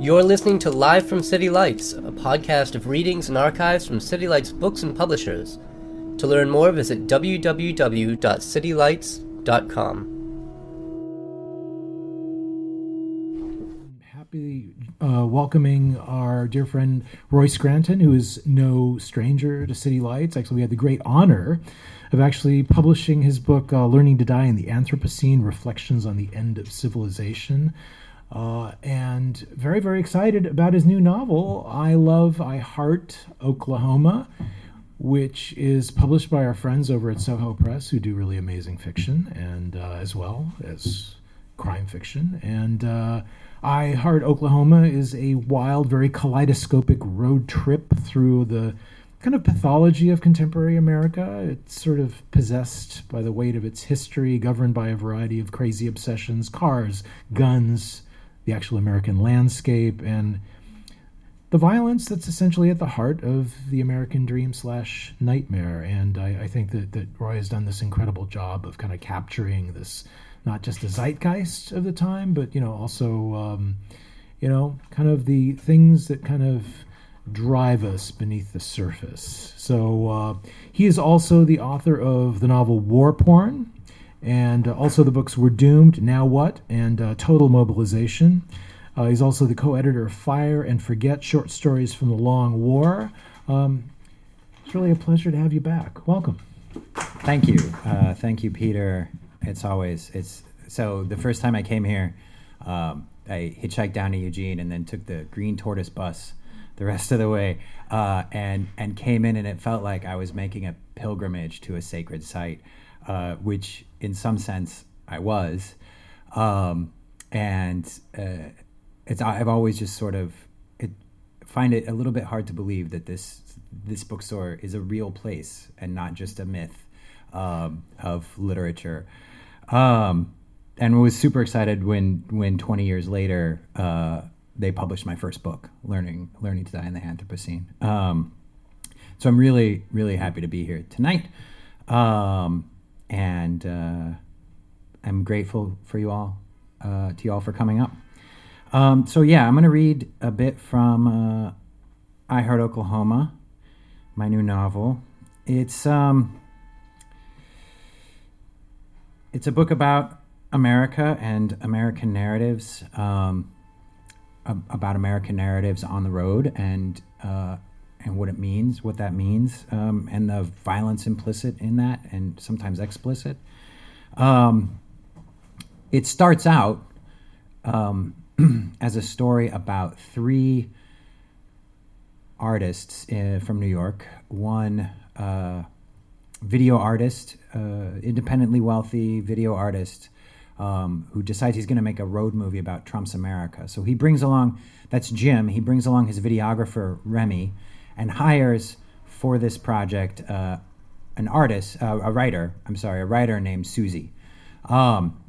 You're listening to Live from City Lights, a podcast of readings and archives from City Lights books and publishers. To learn more, visit www.citylights.com. uh, welcoming our dear friend Roy Scranton, who is no stranger to City Lights. Actually, we had the great honor of actually publishing his book, uh, Learning to Die in the Anthropocene Reflections on the End of Civilization. Uh, and very, very excited about his new novel, I Love, I Heart Oklahoma, which is published by our friends over at Soho Press, who do really amazing fiction and uh, as well as crime fiction. And uh, I Heart Oklahoma is a wild, very kaleidoscopic road trip through the kind of pathology of contemporary America. It's sort of possessed by the weight of its history, governed by a variety of crazy obsessions cars, guns, the actual American landscape, and the violence that's essentially at the heart of the American dream slash nightmare. And I, I, think that, that Roy has done this incredible job of kind of capturing this, not just the zeitgeist of the time, but, you know, also, um, you know, kind of the things that kind of drive us beneath the surface. So uh, he is also the author of the novel War Porn, and uh, also the books We're Doomed, Now What, and uh, Total Mobilization. Uh, he's also the co editor of Fire and Forget Short Stories from the Long War. Um, it's really a pleasure to have you back. Welcome. Thank you. Uh, thank you, Peter. It's always, it's so the first time I came here, um, I hitchhiked down to Eugene and then took the Green Tortoise bus the rest of the way uh, and and came in and it felt like I was making a pilgrimage to a sacred site, uh, which in some sense I was, um, and uh, it's I've always just sort of it, find it a little bit hard to believe that this this bookstore is a real place and not just a myth um, of literature. Um, and was super excited when when 20 years later uh, they published my first book, Learning Learning to Die in the Anthropocene. Um, so I'm really really happy to be here tonight, um, and uh, I'm grateful for you all uh, to you all for coming up. Um, so yeah, I'm going to read a bit from uh, I Heart Oklahoma, my new novel. It's um, it's a book about America and American narratives. Um, about American narratives on the road and uh, and what it means, what that means, um, and the violence implicit in that, and sometimes explicit. Um, it starts out um, as a story about three artists uh, from New York. One uh, video artist, uh, independently wealthy video artist um, who decides he's going to make a road movie about Trump's America. So he brings along, that's Jim, he brings along his videographer, Remy, and hires for this project uh, an artist, uh, a writer, I'm sorry, a writer named Susie. Um,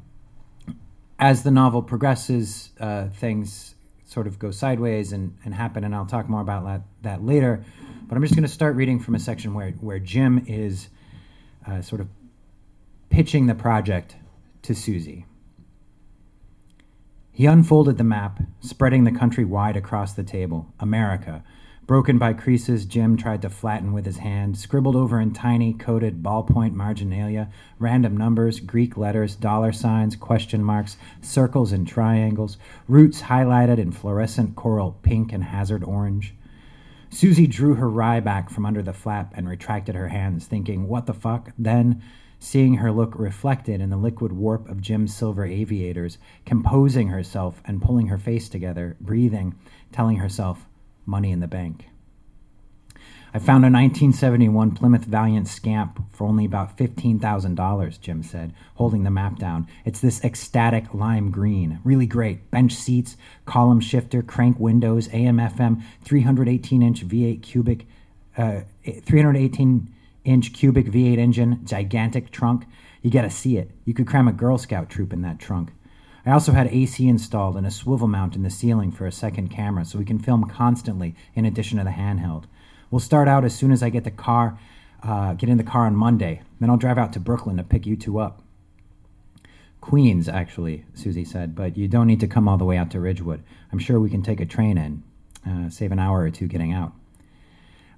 as the novel progresses, uh, things sort of go sideways and, and happen, and I'll talk more about that, that later. But I'm just going to start reading from a section where, where Jim is uh, sort of pitching the project to Susie. He unfolded the map, spreading the country wide across the table. America. Broken by creases, Jim tried to flatten with his hand, scribbled over in tiny, coded ballpoint marginalia, random numbers, Greek letters, dollar signs, question marks, circles and triangles, roots highlighted in fluorescent coral pink and hazard orange. Susie drew her rye back from under the flap and retracted her hands, thinking, what the fuck? Then, seeing her look reflected in the liquid warp of Jim's silver aviators, composing herself and pulling her face together, breathing, telling herself, money in the bank. I found a 1971 Plymouth Valiant scamp for only about $15,000, Jim said, holding the map down. It's this ecstatic lime green. Really great. Bench seats, column shifter, crank windows, AM FM, 318 inch V8 cubic, uh, 318 inch cubic V8 engine, gigantic trunk. You got to see it. You could cram a Girl Scout troop in that trunk. I also had AC installed and a swivel mount in the ceiling for a second camera so we can film constantly in addition to the handheld. We'll start out as soon as I get the car, uh, get in the car on Monday. Then I'll drive out to Brooklyn to pick you two up. Queens, actually, Susie said, but you don't need to come all the way out to Ridgewood. I'm sure we can take a train in, uh, save an hour or two getting out.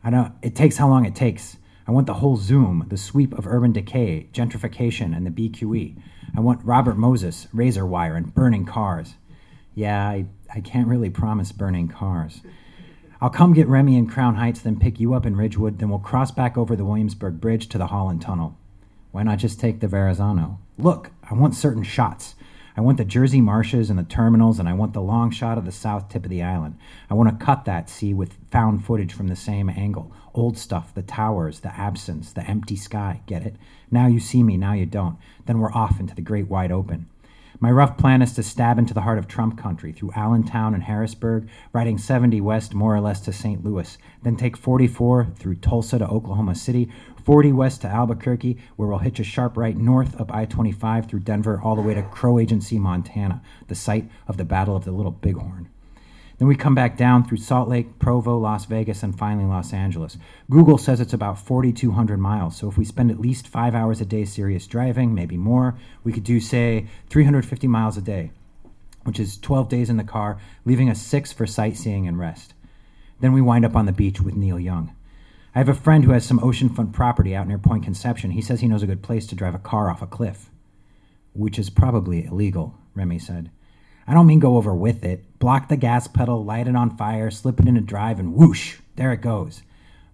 I don't. It takes how long it takes. I want the whole zoom, the sweep of urban decay, gentrification, and the BQE. I want Robert Moses, razor wire, and burning cars. Yeah, I, I can't really promise burning cars. I'll come get Remy in Crown Heights, then pick you up in Ridgewood, then we'll cross back over the Williamsburg Bridge to the Holland Tunnel. Why not just take the Verrazano? Look, I want certain shots. I want the Jersey marshes and the terminals, and I want the long shot of the south tip of the island. I want to cut that, see, with found footage from the same angle. Old stuff, the towers, the absence, the empty sky. Get it? Now you see me, now you don't. Then we're off into the great wide open. My rough plan is to stab into the heart of Trump country through Allentown and Harrisburg, riding 70 west more or less to St. Louis, then take 44 through Tulsa to Oklahoma City, 40 west to Albuquerque, where we'll hitch a sharp right north up I 25 through Denver all the way to Crow Agency, Montana, the site of the Battle of the Little Bighorn. Then we come back down through Salt Lake, Provo, Las Vegas, and finally Los Angeles. Google says it's about 4,200 miles, so if we spend at least five hours a day serious driving, maybe more, we could do, say, 350 miles a day, which is 12 days in the car, leaving us six for sightseeing and rest. Then we wind up on the beach with Neil Young. I have a friend who has some oceanfront property out near Point Conception. He says he knows a good place to drive a car off a cliff. Which is probably illegal, Remy said. I don't mean go over with it. Block the gas pedal, light it on fire, slip it in a drive, and whoosh, there it goes.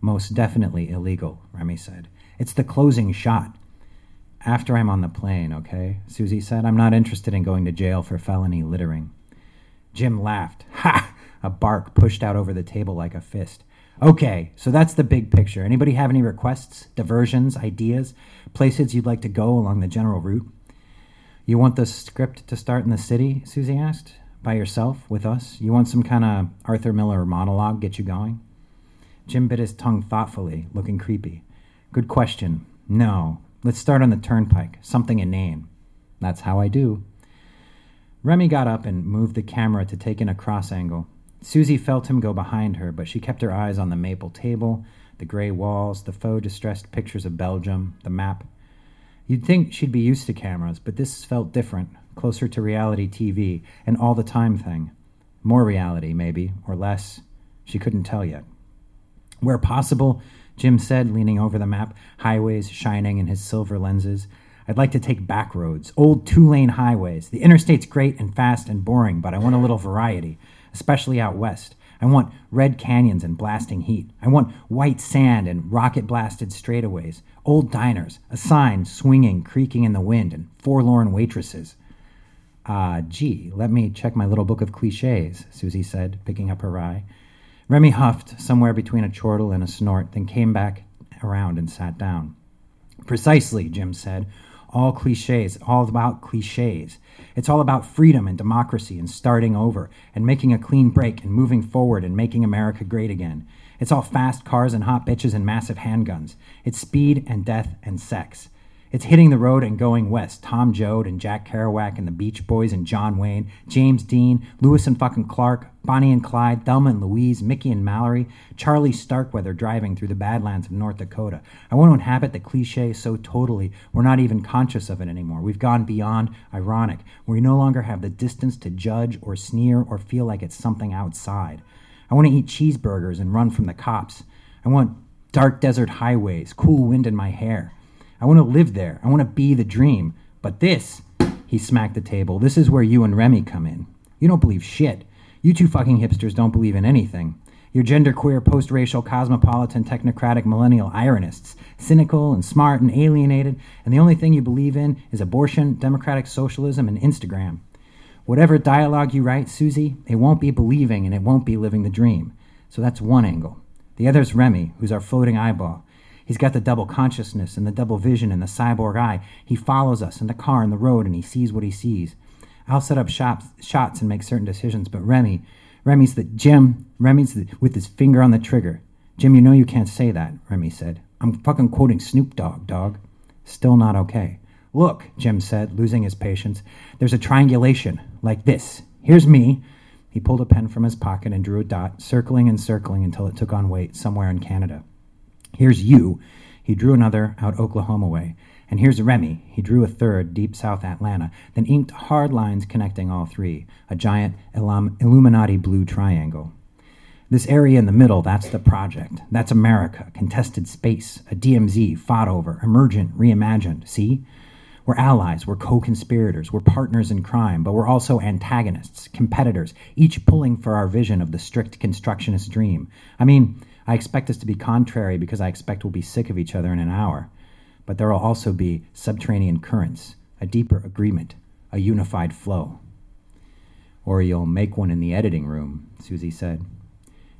Most definitely illegal, Remy said. It's the closing shot. After I'm on the plane, okay? Susie said. I'm not interested in going to jail for felony littering. Jim laughed. Ha! A bark pushed out over the table like a fist. Okay, so that's the big picture. Anybody have any requests, diversions, ideas, places you'd like to go along the general route? You want the script to start in the city? Susie asked. By yourself, with us? You want some kind of Arthur Miller monologue get you going? Jim bit his tongue thoughtfully, looking creepy. Good question. No. Let's start on the turnpike. Something inane. That's how I do. Remy got up and moved the camera to take in a cross angle. Susie felt him go behind her, but she kept her eyes on the maple table, the gray walls, the faux distressed pictures of Belgium, the map. You'd think she'd be used to cameras, but this felt different, closer to reality TV, an all the time thing. More reality, maybe, or less. She couldn't tell yet. Where possible, Jim said, leaning over the map, highways shining in his silver lenses. I'd like to take back roads, old two lane highways. The interstate's great and fast and boring, but I want a little variety especially out west. I want red canyons and blasting heat. I want white sand and rocket blasted straightaways, old diners, a sign swinging, creaking in the wind, and forlorn waitresses. Ah, uh, gee, let me check my little book of cliches, Susie said, picking up her rye. Remy huffed somewhere between a chortle and a snort, then came back around and sat down. Precisely, Jim said all cliches, all about cliches. It's all about freedom and democracy and starting over and making a clean break and moving forward and making America great again. It's all fast cars and hot bitches and massive handguns. It's speed and death and sex. It's hitting the road and going west. Tom Joad and Jack Kerouac and the Beach Boys and John Wayne, James Dean, Lewis and fucking Clark, Bonnie and Clyde, Thelma and Louise, Mickey and Mallory, Charlie Starkweather driving through the Badlands of North Dakota. I want to inhabit the cliche so totally we're not even conscious of it anymore. We've gone beyond ironic. We no longer have the distance to judge or sneer or feel like it's something outside. I want to eat cheeseburgers and run from the cops. I want dark desert highways, cool wind in my hair. I want to live there. I want to be the dream. But this, he smacked the table, this is where you and Remy come in. You don't believe shit. You two fucking hipsters don't believe in anything. You're genderqueer, post racial, cosmopolitan, technocratic, millennial ironists, cynical and smart and alienated, and the only thing you believe in is abortion, democratic socialism, and Instagram. Whatever dialogue you write, Susie, it won't be believing and it won't be living the dream. So that's one angle. The other's Remy, who's our floating eyeball. He's got the double consciousness and the double vision and the cyborg eye. He follows us in the car and the road and he sees what he sees. I'll set up shops, shots and make certain decisions, but Remy, Remy's the Jim, Remy's the, with his finger on the trigger. Jim, you know you can't say that, Remy said. I'm fucking quoting Snoop Dogg, dog. Still not okay. Look, Jim said, losing his patience. There's a triangulation, like this. Here's me. He pulled a pen from his pocket and drew a dot, circling and circling until it took on weight somewhere in Canada. Here's you. He drew another out Oklahoma way. And here's Remy. He drew a third, deep South Atlanta, then inked hard lines connecting all three, a giant Illuminati blue triangle. This area in the middle, that's the project. That's America, contested space, a DMZ, fought over, emergent, reimagined. See? We're allies, we're co conspirators, we're partners in crime, but we're also antagonists, competitors, each pulling for our vision of the strict constructionist dream. I mean, I expect us to be contrary because I expect we'll be sick of each other in an hour. But there will also be subterranean currents, a deeper agreement, a unified flow. Or you'll make one in the editing room, Susie said.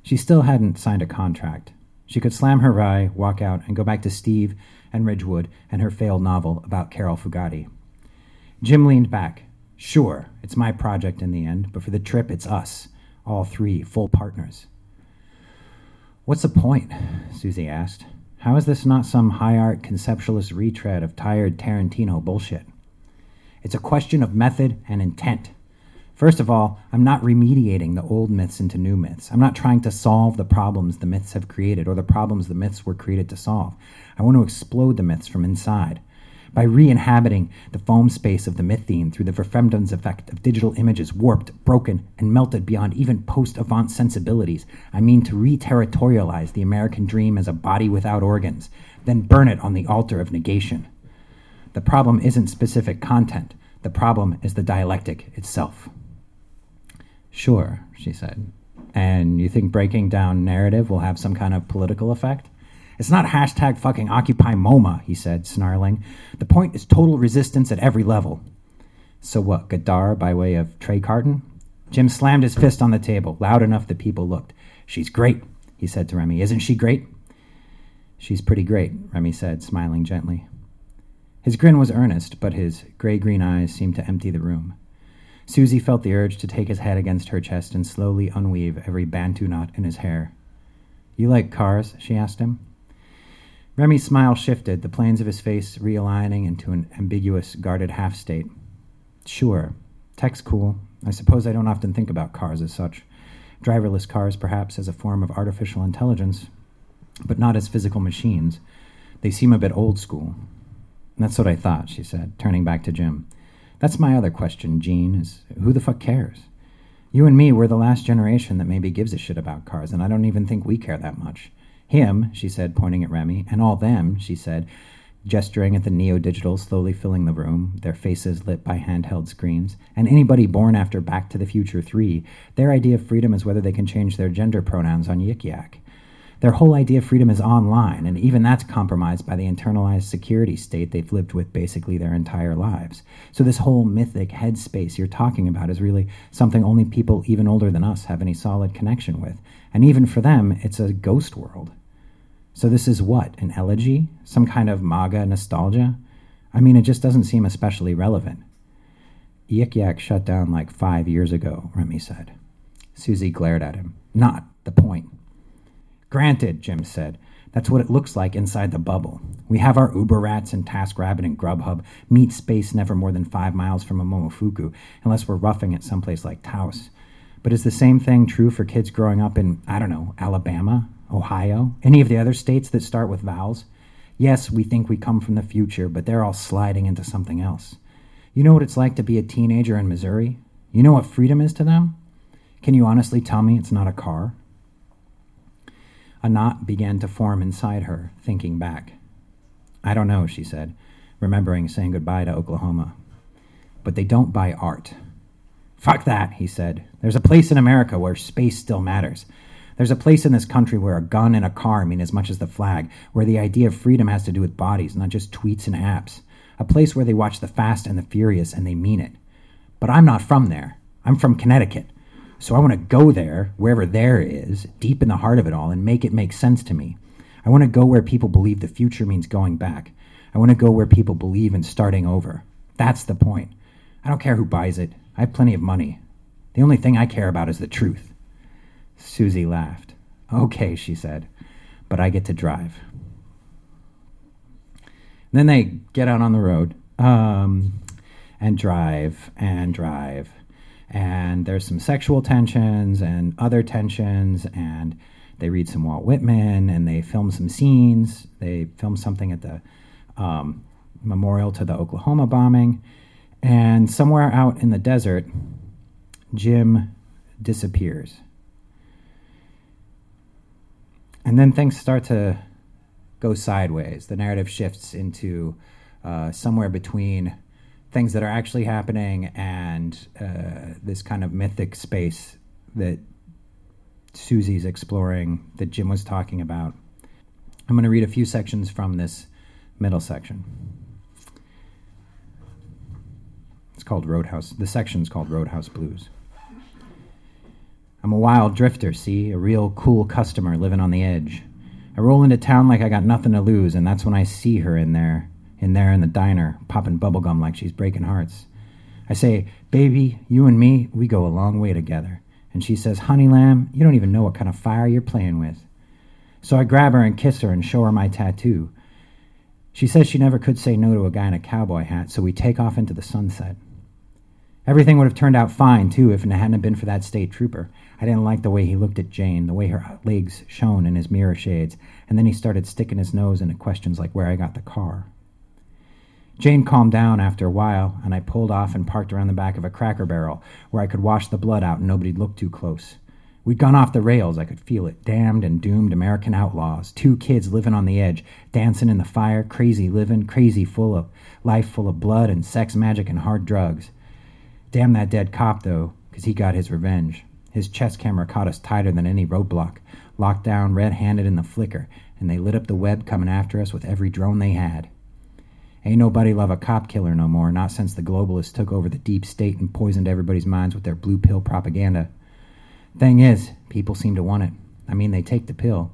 She still hadn't signed a contract. She could slam her rye, walk out, and go back to Steve and Ridgewood and her failed novel about Caril Fugate. Jim leaned back. Sure, it's my project in the end, but for the trip, it's us, all three, full partners. What's the point? Susie asked. How is this not some high art conceptualist retread of tired Tarantino bullshit? It's a question of method and intent. First of all, I'm not remediating the old myths into new myths. I'm not trying to solve the problems the myths have created or the problems the myths were created to solve. I want to explode the myths from inside. By re inhabiting the foam space of the mytheme through the Verfremdungs effect of digital images warped, broken, and melted beyond even post Avant sensibilities, I mean to re territorialize the American dream as a body without organs, then burn it on the altar of negation. The problem isn't specific content, the problem is the dialectic itself. Sure, she said. And you think breaking down narrative will have some kind of political effect? It's not hashtag fucking Occupy MoMA, he said, snarling. The point is total resistance at every level. So what, Godard by way of Trey Carton? Jim slammed his fist on the table, loud enough that people looked. She's great, he said to Remy. Isn't she great? She's pretty great, Remy said, smiling gently. His grin was earnest, but his gray green eyes seemed to empty the room. Susie felt the urge to take his head against her chest and slowly unweave every bantu knot in his hair. You like cars? she asked him. Remy's smile shifted, the planes of his face realigning into an ambiguous, guarded half state. Sure. Tech's cool. I suppose I don't often think about cars as such. Driverless cars, perhaps, as a form of artificial intelligence, but not as physical machines. They seem a bit old school. That's what I thought, she said, turning back to Jim. That's my other question, Gene, is who the fuck cares? You and me, we're the last generation that maybe gives a shit about cars, and I don't even think we care that much. Him, she said, pointing at Remy, and all them, she said, gesturing at the neo digital slowly filling the room, their faces lit by handheld screens, and anybody born after Back to the Future 3, their idea of freedom is whether they can change their gender pronouns on Yik Yak. Their whole idea of freedom is online, and even that's compromised by the internalized security state they've lived with basically their entire lives. So, this whole mythic headspace you're talking about is really something only people even older than us have any solid connection with. And even for them, it's a ghost world. So, this is what? An elegy? Some kind of MAGA nostalgia? I mean, it just doesn't seem especially relevant. Yik Yak shut down like five years ago, Remy said. Susie glared at him. Not the point. Granted, Jim said. That's what it looks like inside the bubble. We have our Uber Eats and TaskRabbit and Grubhub, meatspace never more than five miles from a Momofuku, unless we're roughing it someplace like Taos. But is the same thing true for kids growing up in, I don't know, Alabama, Ohio, any of the other states that start with vowels? Yes, we think we come from the future, but they're all sliding into something else. You know what it's like to be a teenager in Missouri? You know what freedom is to them? Can you honestly tell me it's not a car? A knot began to form inside her, thinking back. I don't know, she said, remembering saying goodbye to Oklahoma. But they don't buy art. Fuck that, he said. There's a place in America where space still matters. There's a place in this country where a gun and a car mean as much as the flag, where the idea of freedom has to do with bodies, not just tweets and apps. A place where they watch the fast and the furious and they mean it. But I'm not from there. I'm from Connecticut. So I want to go there, wherever there is, deep in the heart of it all, and make it make sense to me. I want to go where people believe the future means going back. I want to go where people believe in starting over. That's the point. I don't care who buys it. I have plenty of money. The only thing I care about is the truth. Susie laughed. Okay, she said, but I get to drive. then they get out on the road um, and drive and drive and there's some sexual tensions and other tensions and they read some Walt Whitman and they film some scenes. They film something at the um, memorial to the Oklahoma bombing, and somewhere out in the desert, Jim disappears. And then things start to go sideways. The narrative shifts into uh, somewhere between things that are actually happening and uh, this kind of mythic space that Susie's exploring, that Jim was talking about. I'm going to read a few sections from this middle section. It's called Roadhouse. The section's called Roadhouse Blues. I'm a wild drifter, see? A real cool customer living on the edge. I roll into town like I got nothing to lose, and that's when I see her in there, in there in the diner, popping bubblegum like she's breaking hearts. I say, Baby, you and me, we go a long way together. And she says, Honey lamb, you don't even know what kind of fire you're playing with. So I grab her and kiss her and show her my tattoo. She says she never could say no to a guy in a cowboy hat, so we take off into the sunset. Everything would have turned out fine, too, if it hadn't been for that state trooper. I didn't like the way he looked at Jane, the way her legs shone in his mirror shades, and then he started sticking his nose into questions like where I got the car. Jane calmed down after a while, and I pulled off and parked around the back of a cracker barrel where I could wash the blood out and nobody'd look too close. We'd gone off the rails, I could feel it. Damned and doomed American outlaws. Two kids living on the edge, dancing in the fire, crazy living, crazy full of life full of blood and sex magic and hard drugs. Damn that dead cop, though, 'cause he got his revenge. His chest camera caught us tighter than any roadblock, locked down red handed in the flicker, and they lit up the web coming after us with every drone they had. Ain't nobody love a cop killer no more, not since the globalists took over the deep state and poisoned everybody's minds with their blue pill propaganda. Thing is, people seem to want it. I mean, they take the pill.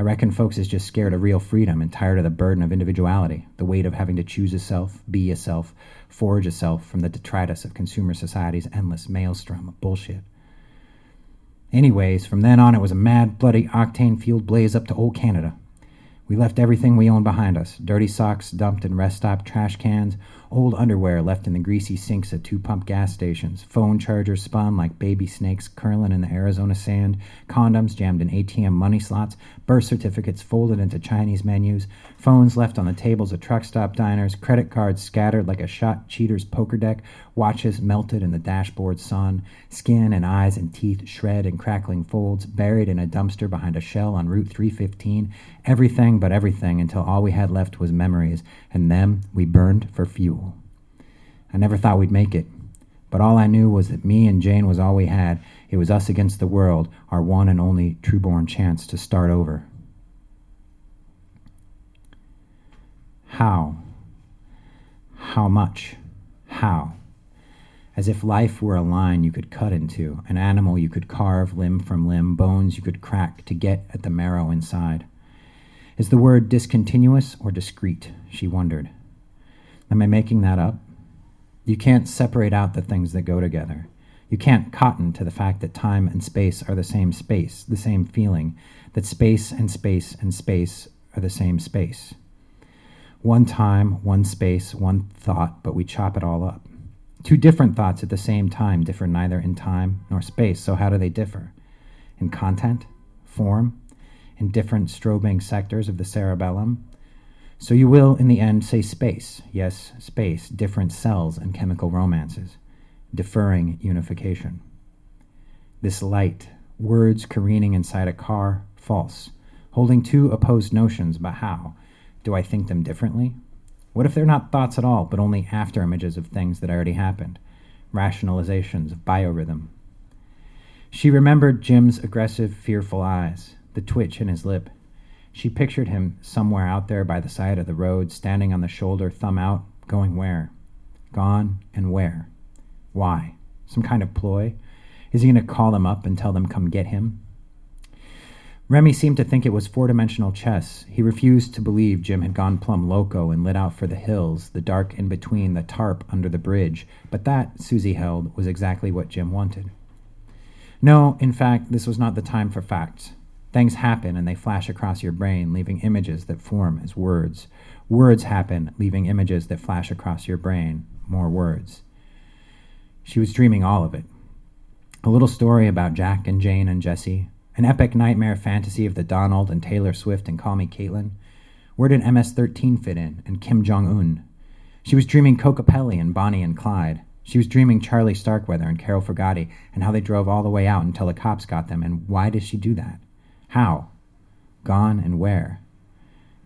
I reckon folks is just scared of real freedom and tired of the burden of individuality, the weight of having to choose a self, be a self, forge a self from the detritus of consumer society's endless maelstrom of bullshit. Anyways, from then on, it was a mad, bloody, octane fueled blaze up to old Canada. We left everything we owned behind us dirty socks dumped in rest stop trash cans, old underwear left in the greasy sinks at two pump gas stations, phone chargers spun like baby snakes curling in the Arizona sand, condoms jammed in ATM money slots, birth certificates folded into Chinese menus, phones left on the tables of truck stop diners, credit cards scattered like a shot cheater's poker deck, watches melted in the dashboard sun, skin and eyes and teeth shred in crackling folds, buried in a dumpster behind a shell on Route 315, everything but everything until all we had left was memories, and them we burned for fuel. I never thought we'd make it. But all I knew was that me and Jane was all we had. It was us against the world, our one and only trueborn chance to start over. How? How much? How? As if life were a line you could cut into, an animal you could carve limb from limb, bones you could crack to get at the marrow inside. Is the word discontinuous or discrete? She wondered. Am I making that up? You can't separate out the things that go together. You can't cotton to the fact that time and space are the same space, the same feeling, that space and space and space are the same space. One time, one space, one thought, but we chop it all up. Two different thoughts at the same time differ neither in time nor space, so how do they differ? In content, form, in different strobing sectors of the cerebellum, so you will, in the end, say space. Yes, space, different cells and chemical romances, deferring unification. This light, words careening inside a car, false, holding two opposed notions, but how? Do I think them differently? What if they're not thoughts at all, but only after images of things that already happened? Rationalizations of biorhythm. She remembered Jim's aggressive, fearful eyes, the twitch in his lip, she pictured him somewhere out there by the side of the road, standing on the shoulder, thumb out, going where? Gone and where? Why? Some kind of ploy? Is he going to call them up and tell them come get him? Remy seemed to think it was four dimensional chess. He refused to believe Jim had gone plumb loco and lit out for the hills, the dark in between, the tarp under the bridge, but that, Susie held, was exactly what Jim wanted. No, in fact, this was not the time for facts. Things happen and they flash across your brain, leaving images that form as words. Words happen, leaving images that flash across your brain, more words. She was dreaming all of it. A little story about Jack and Jane and Jesse, an epic nightmare fantasy of the Donald and Taylor Swift and Call Me Caitlyn. Where did MS 13 fit in, and Kim Jong un? She was dreaming Kokopelli and Bonnie and Clyde. She was dreaming Charlie Starkweather and Caril Fugate and how they drove all the way out until the cops got them. And why did she do that? How? Gone and where?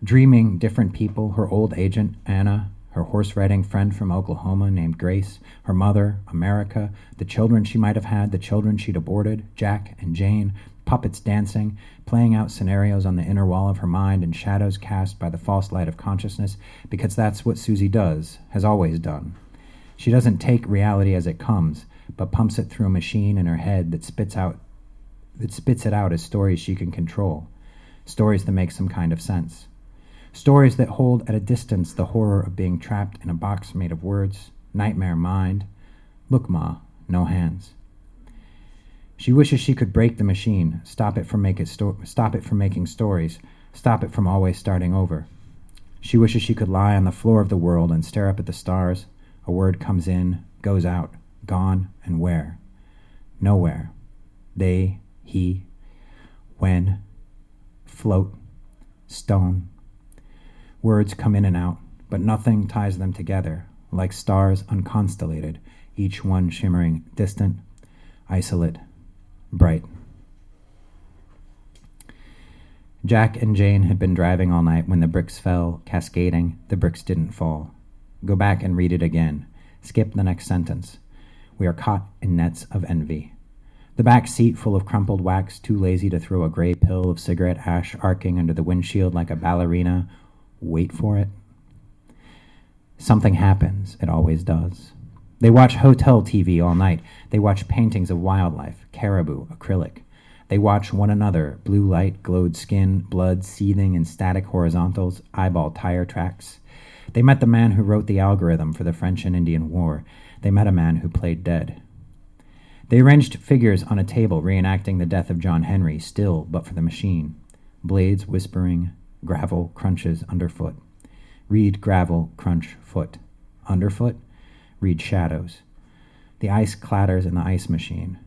Dreaming different people, her old agent, Anna, her horse riding friend from Oklahoma named Grace, her mother, America, the children she might have had, the children she'd aborted, Jack and Jane, puppets dancing, playing out scenarios on the inner wall of her mind and shadows cast by the false light of consciousness, because that's what Susie does, has always done. She doesn't take reality as it comes, but pumps it through a machine in her head that spits out that spits it out as stories she can control, stories that make some kind of sense. Stories that hold at a distance the horror of being trapped in a box made of words, nightmare mind. Look, Ma, no hands. She wishes she could break the machine, stop it from make it sto- stop it from making stories, stop it from always starting over. She wishes she could lie on the floor of the world and stare up at the stars. A word comes in, goes out, gone, and where? Nowhere. They, he, when, float, stone, Words come in and out, but nothing ties them together, like stars unconstellated, each one shimmering distant, isolate, bright. Jack and Jane had been driving all night when the bricks fell, cascading. The bricks didn't fall. Go back and read it again. Skip the next sentence. We are caught in nets of envy. The back seat full of crumpled wax, too lazy to throw a gray pill of cigarette ash arcing under the windshield like a ballerina wait for it. Something happens. It always does. They watch hotel TV all night. They watch paintings of wildlife, caribou, acrylic. They watch one another, blue light, glowed skin, blood seething in static horizontals, eyeball tire tracks. They met the man who wrote the algorithm for the French and Indian War. They met a man who played dead. They arranged figures on a table reenacting the death of John Henry, still but for the machine. Blades whispering, gravel crunches underfoot. Read gravel, crunch, foot. Underfoot, read shadows. The ice clatters in the ice machine.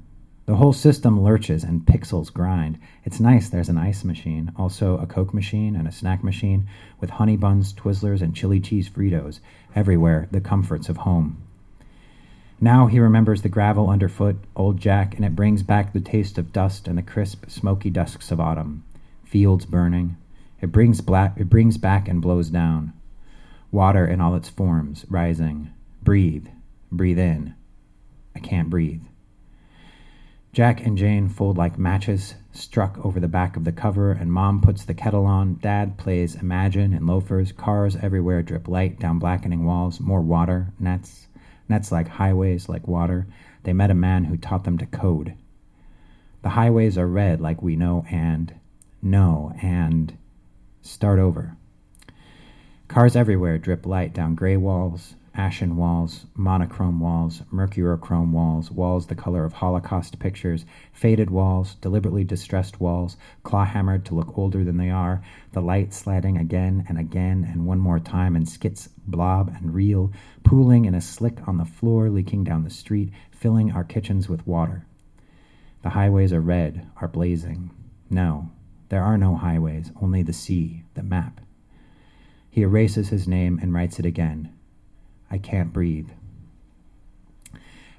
The whole system lurches and pixels grind. It's nice there's an ice machine, also a Coke machine and a snack machine with honey buns, Twizzlers, and chili cheese Fritos. Everywhere, the comforts of home. Now he remembers the gravel underfoot, old Jack, and it brings back the taste of dust and the crisp, smoky dusks of autumn. Fields burning, it brings, black, it brings back and blows down. Water in all its forms, rising. Breathe. Breathe in. I can't breathe. Jack and Jane fold like matches struck over the back of the cover, and Mom puts the kettle on. Dad plays Imagine and loafers. Cars everywhere drip light down blackening walls. More water, nets. Nets like highways, like water. They met a man who taught them to code. The highways are red like we know and know and Start over. Cars everywhere drip light down gray walls, ashen walls, monochrome walls, mercurochrome walls, walls the color of Holocaust pictures, faded walls, deliberately distressed walls, claw hammered to look older than they are, the light slatting again and again and one more time, and skits blob and reel, pooling in a slick on the floor, leaking down the street, filling our kitchens with water. The highways are red, are blazing. No, there are no highways, only the sea, the map. He erases his name and writes it again. I can't breathe.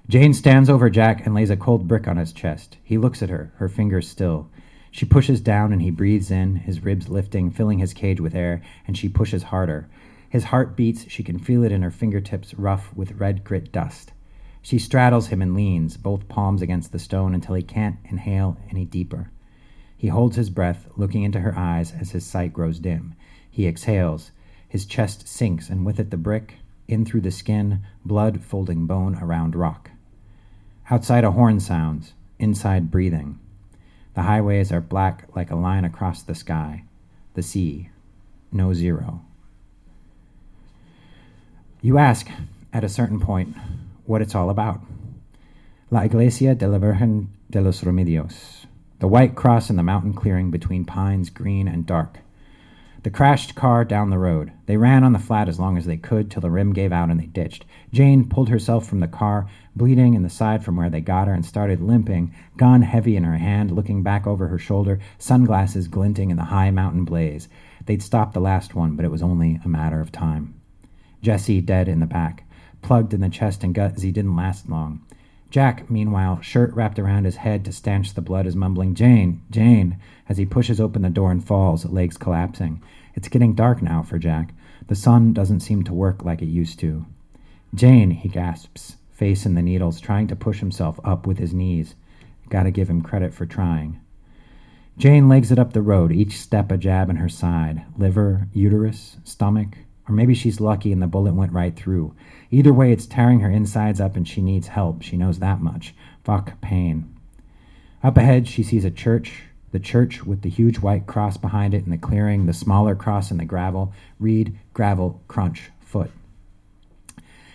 Jane stands over Jack and lays a cold brick on his chest. He looks at her, her fingers still. She pushes down and he breathes in, his ribs lifting, filling his cage with air, and she pushes harder. His heart beats, she can feel it in her fingertips, rough with red grit dust. She straddles him and leans, both palms against the stone, until he can't inhale any deeper. He holds his breath, looking into her eyes as his sight grows dim. He exhales. His chest sinks, and with it the brick, in through the skin, blood folding bone around rock. Outside a horn sounds, inside breathing. The highways are black like a line across the sky. The sea, no zero. You ask, at a certain point, what it's all about. La Iglesia de la Virgen de los Remedios the white cross in the mountain clearing between pines green and dark. The crashed car down the road. They ran on the flat as long as they could till the rim gave out and they ditched. Jane pulled herself from the car, bleeding in the side from where they got her, and started limping, gun heavy in her hand, looking back over her shoulder, sunglasses glinting in the high mountain blaze. They'd stopped the last one, but it was only a matter of time. Jesse dead in the back, plugged in the chest and gut as he didn't last long. Jack, meanwhile, shirt wrapped around his head to stanch the blood, is mumbling, Jane, Jane, as he pushes open the door and falls, legs collapsing. It's getting dark now for Jack. The sun doesn't seem to work like it used to. Jane, he gasps, face in the needles, trying to push himself up with his knees. Gotta give him credit for trying. Jane legs it up the road, each step a jab in her side liver, uterus, stomach, or maybe she's lucky and the bullet went right through. Either way, it's tearing her insides up and she needs help. She knows that much. Fuck pain. Up ahead, she sees a church, the church with the huge white cross behind it in the clearing, the smaller cross in the gravel. Read, gravel, crunch, foot.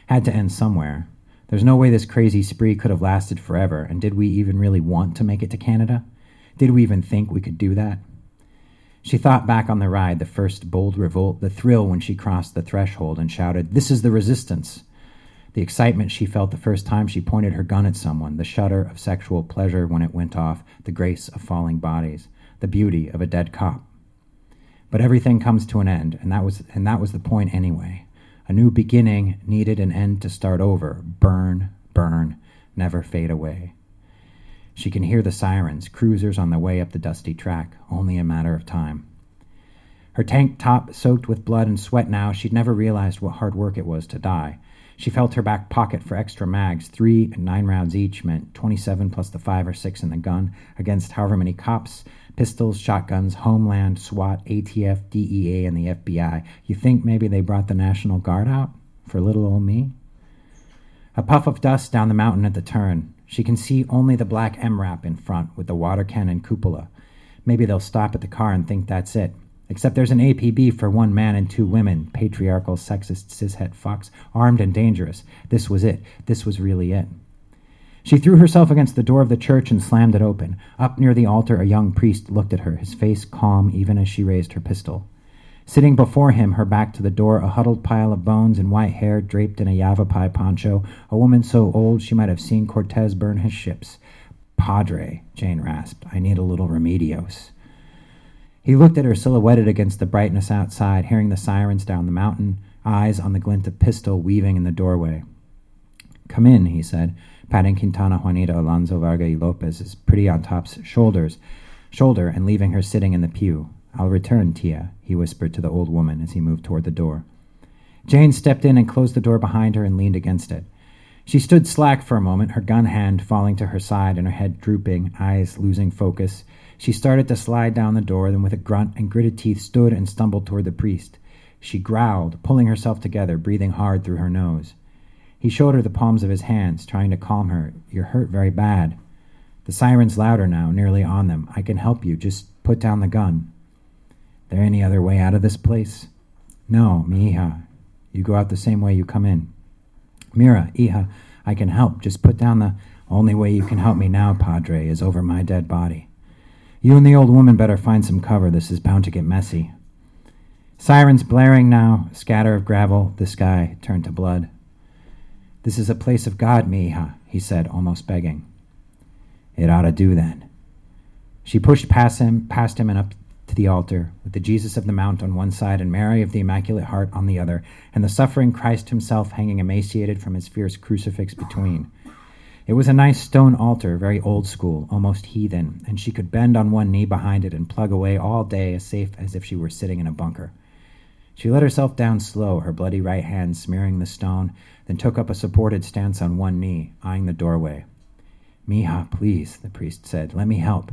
Had to end somewhere. There's no way this crazy spree could have lasted forever, and did we even really want to make it to Canada? Did we even think we could do that? She thought back on the ride, the first bold revolt, the thrill when she crossed the threshold and shouted, This is the resistance! The excitement she felt the first time she pointed her gun at someone, the shudder of sexual pleasure when it went off, the grace of falling bodies, the beauty of a dead cop. But everything comes to an end, and that was, and that was the point anyway. A new beginning needed an end to start over. Burn, burn, never fade away. She can hear the sirens, cruisers on the way up the dusty track, only a matter of time. Her tank top soaked with blood and sweat now, she'd never realized what hard work it was to die. She felt her back pocket for extra mags. Three and nine rounds each meant 27 plus the five or six in the gun against however many cops, pistols, shotguns, Homeland, SWAT, ATF, DEA, and the FBI. You think maybe they brought the National Guard out for little old me? A puff of dust down the mountain at the turn. She can see only the black MRAP in front with the water cannon cupola. Maybe they'll stop at the car and think that's it. Except there's an APB for one man and two women, patriarchal, sexist, cishet fucks, armed and dangerous. This was it. This was really it. She threw herself against the door of the church and slammed it open. Up near the altar, a young priest looked at her, his face calm even as she raised her pistol. Sitting before him, her back to the door, a huddled pile of bones and white hair draped in a Yavapai poncho, a woman so old she might have seen Cortez burn his ships. Padre, Jane rasped, I need a little remedios. He looked at her silhouetted against the brightness outside, hearing the sirens down the mountain, eyes on the glint of pistol weaving in the doorway. Come in, he said, patting Quintana Juanita Alonso Varga y Lopez's pretty on top's shoulders, shoulder and leaving her sitting in the pew. I'll return, Tia, he whispered to the old woman as he moved toward the door. Jane stepped in and closed the door behind her and leaned against it. She stood slack for a moment, her gun hand falling to her side and her head drooping, eyes losing focus. She started to slide down the door, then with a grunt and gritted teeth stood and stumbled toward the priest. She growled, pulling herself together, breathing hard through her nose. He showed her the palms of his hands, trying to calm her. You're hurt very bad. The siren's louder now, nearly on them. I can help you. Just put down the gun. There any other way out of this place? No, mi hija. You go out the same way you come in. Mira, hija, I can help. Just put down the. Only way you can help me now, Padre, is over my dead body. You and the old woman better find some cover. This is bound to get messy. Sirens blaring now, scatter of gravel, the sky turned to blood. This is a place of God, Mija, he said, almost begging. It ought to do then. She pushed past him, past him and up to the altar, with the Jesus of the Mount on one side and Mary of the Immaculate Heart on the other, and the suffering Christ himself hanging emaciated from his fierce crucifix between. It was a nice stone altar, very old school, almost heathen, and she could bend on one knee behind it and plug away all day as safe as if she were sitting in a bunker. She let herself down slow, her bloody right hand smearing the stone, then took up a supported stance on one knee, eyeing the doorway. Mija, please, the priest said, let me help.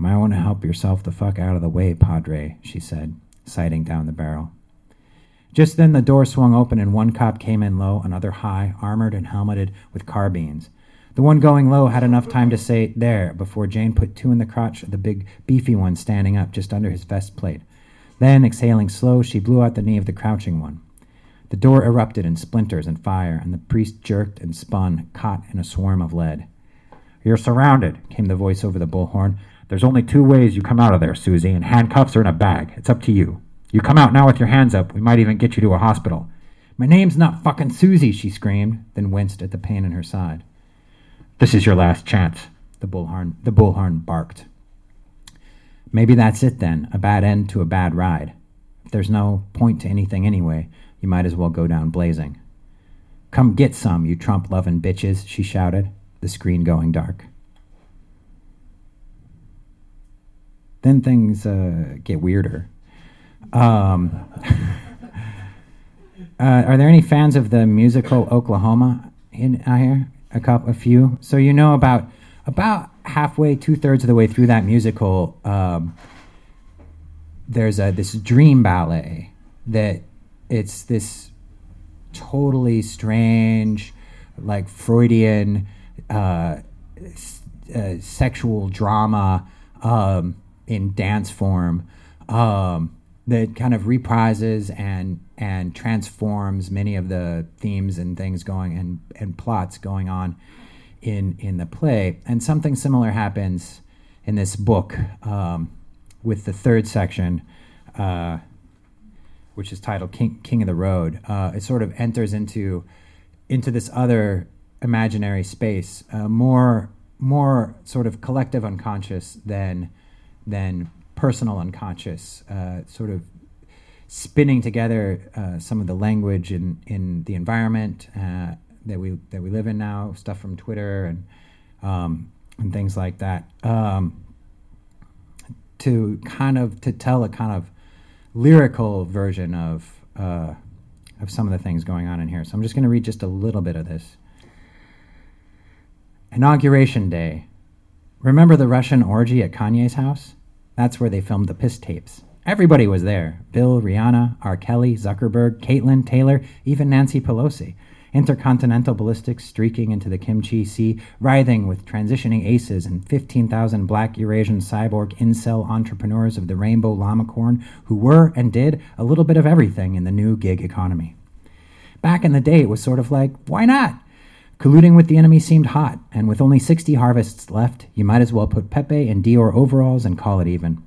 Might want to help yourself the fuck out of the way, Padre, she said, sighting down the barrel. Just then the door swung open and one cop came in low, another high, armored and helmeted with carbines. The one going low had enough time to say, there, before Jane put two in the crotch of the big, beefy one standing up just under his vest plate. Then, exhaling slow, she blew out the knee of the crouching one. The door erupted in splinters and fire, and the priest jerked and spun, caught in a swarm of lead. You're surrounded, came the voice over the bullhorn. There's only two ways you come out of there, Susie, and handcuffs are in a bag. It's up to you. You come out now with your hands up, we might even get you to a hospital. My name's not fucking Susie, she screamed, then winced at the pain in her side. This is your last chance, the bullhorn, the bullhorn barked. Maybe that's it then, a bad end to a bad ride. If there's no point to anything anyway, You might as well go down blazing. Come get some, you Trump loving bitches, she shouted, the screen going dark. Then things uh, get weirder. Um, uh, are there any fans of the musical Oklahoma in uh, here? A couple, a few. So you know about about halfway, two thirds of the way through that musical, um, there's a this dream ballet that it's this totally strange, like Freudian uh, uh, sexual drama um, in dance form um, that kind of reprises and and transforms many of the themes and things going and and plots going on in in the play. And something similar happens in this book um, with the third section. Uh, which is titled King, King of the Road. Uh, it sort of enters into into this other imaginary space, uh, more more sort of collective unconscious than than personal unconscious, uh, sort of spinning together uh, some of the language in in the environment uh, that we that we live in now, stuff from Twitter and um, and things like that, um, to kind of to tell a kind of lyrical version of uh, of some of the things going on in here. So I'm just going to read just a little bit of this. Inauguration Day. Remember the Russian orgy at Kanye's house? That's where they filmed the piss tapes. Everybody was there Bill, Rihanna, R. Kelly, Zuckerberg, Caitlyn, Taylor, even Nancy Pelosi. Intercontinental ballistics streaking into the Kimchi Sea, writhing with transitioning aces and 15,000 black Eurasian cyborg incel entrepreneurs of the rainbow llamacorn who were and did a little bit of everything in the new gig economy. Back in the day, it was sort of like, why not? Colluding with the enemy seemed hot, and with only 60 harvests left, you might as well put Pepe in Dior overalls and call it even.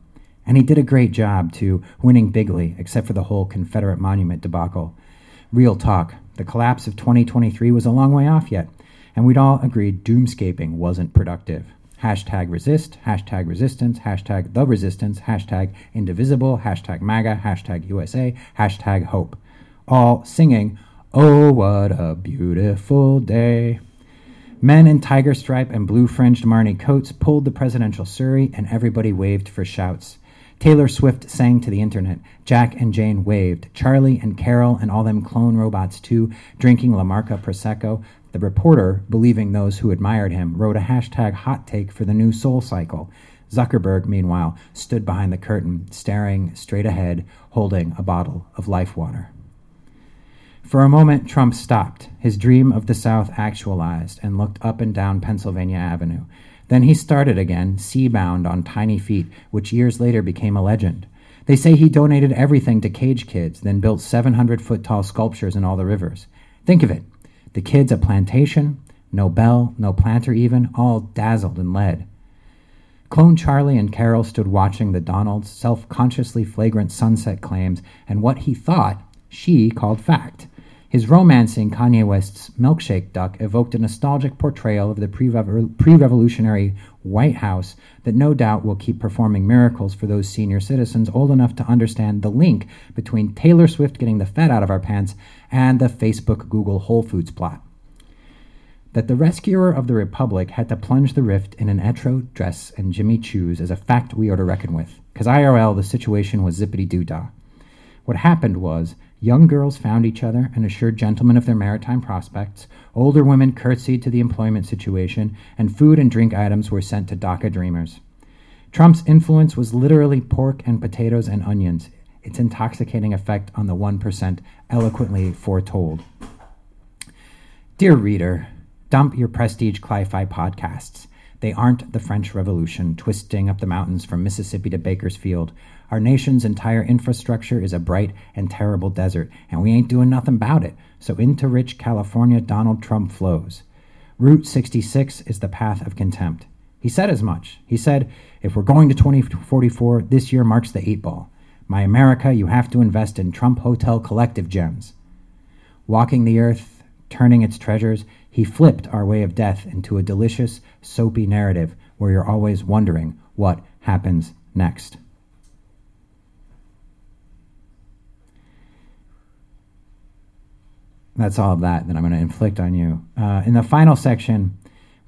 And he did a great job, too, winning bigly, except for the whole Confederate monument debacle. Real talk, the collapse of 2023 was a long way off yet, and we'd all agreed doomscaping wasn't productive. Hashtag resist, hashtag resistance, hashtag the resistance, hashtag indivisible, hashtag MAGA, hashtag USA, hashtag hope. All singing, Oh, what a beautiful day. Men in tiger stripe and blue fringed Marni coats pulled the presidential surrey, and everybody waved for shouts. Taylor Swift sang to the internet. Jack and Jane waved. Charlie and Caril and all them clone robots too, drinking La Marca Prosecco. The reporter, believing those who admired him, wrote a hashtag hot take for the new soul cycle. Zuckerberg, meanwhile, stood behind the curtain, staring straight ahead, holding a bottle of life water. For a moment, Trump stopped. His dream of the South actualized and looked up and down Pennsylvania Avenue. Then he started again, sea-bound on tiny feet, which years later became a legend. They say he donated everything to cage kids, then built 700 foot tall sculptures in all the rivers. Think of it the kids a Plantation, no bell, no planter even, all dazzled in lead. Clone Charlie and Caril stood watching the Donald's self consciously flagrant sunset claims and what he thought she called fact. His romancing Kanye West's milkshake duck evoked a nostalgic portrayal of the pre revolutionary White House that no doubt will keep performing miracles for those senior citizens old enough to understand the link between Taylor Swift getting the fat out of our pants and the Facebook Google Whole Foods plot. That the rescuer of the Republic had to plunge the rift in an etro dress and Jimmy Choo's is a fact we are to reckon with, because IRL the situation was zippity doo dah. What happened was Young girls found each other and assured gentlemen of their maritime prospects. Older women curtsied to the employment situation, and food and drink items were sent to DACA dreamers. Trump's influence was literally pork and potatoes and onions, its intoxicating effect on the 1% eloquently foretold. Dear reader, dump your prestige cli fi podcasts. They aren't the French Revolution, twisting up the mountains from Mississippi to Bakersfield, our nation's entire infrastructure is a bright and terrible desert, and we ain't doing nothing about it. So into rich California, Donald Trump flows. Route 66 is the path of contempt. He said as much. He said, if we're going to 2044, this year marks the eight ball. My America, you have to invest in Trump Hotel collective gems. Walking the earth, turning its treasures, he flipped our way of death into a delicious, soapy narrative where you're always wondering what happens next. That's all of that that I'm going to inflict on you. Uh, in the final section,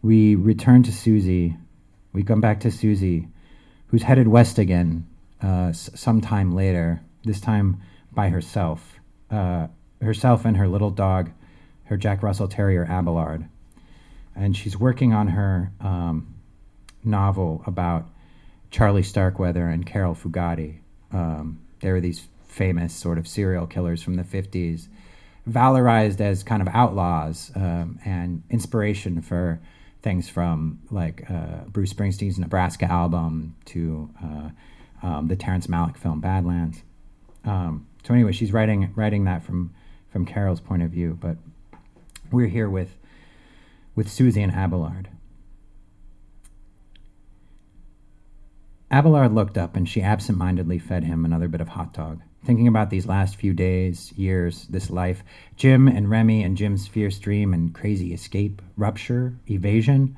we return to Susie. We come back to Susie, who's headed west again uh, s- sometime later, this time by herself. Uh, herself and her little dog, her Jack Russell Terrier Abelard. And she's working on her um, novel about Charlie Starkweather and Caril Fugate. Um, they were these famous sort of serial killers from the 50s, valorized as kind of outlaws um, and inspiration for things from like uh, Bruce Springsteen's Nebraska album to uh, um, the Terrence Malick film Badlands. Um, so anyway, she's writing writing that from from Caril's point of view, but we're here with with Susie and Abelard. Abelard looked up and she absent mindedly fed him another bit of hot dog. Thinking about these last few days, years, this life, Jim and Remy and Jim's fierce dream and crazy escape, rupture, evasion,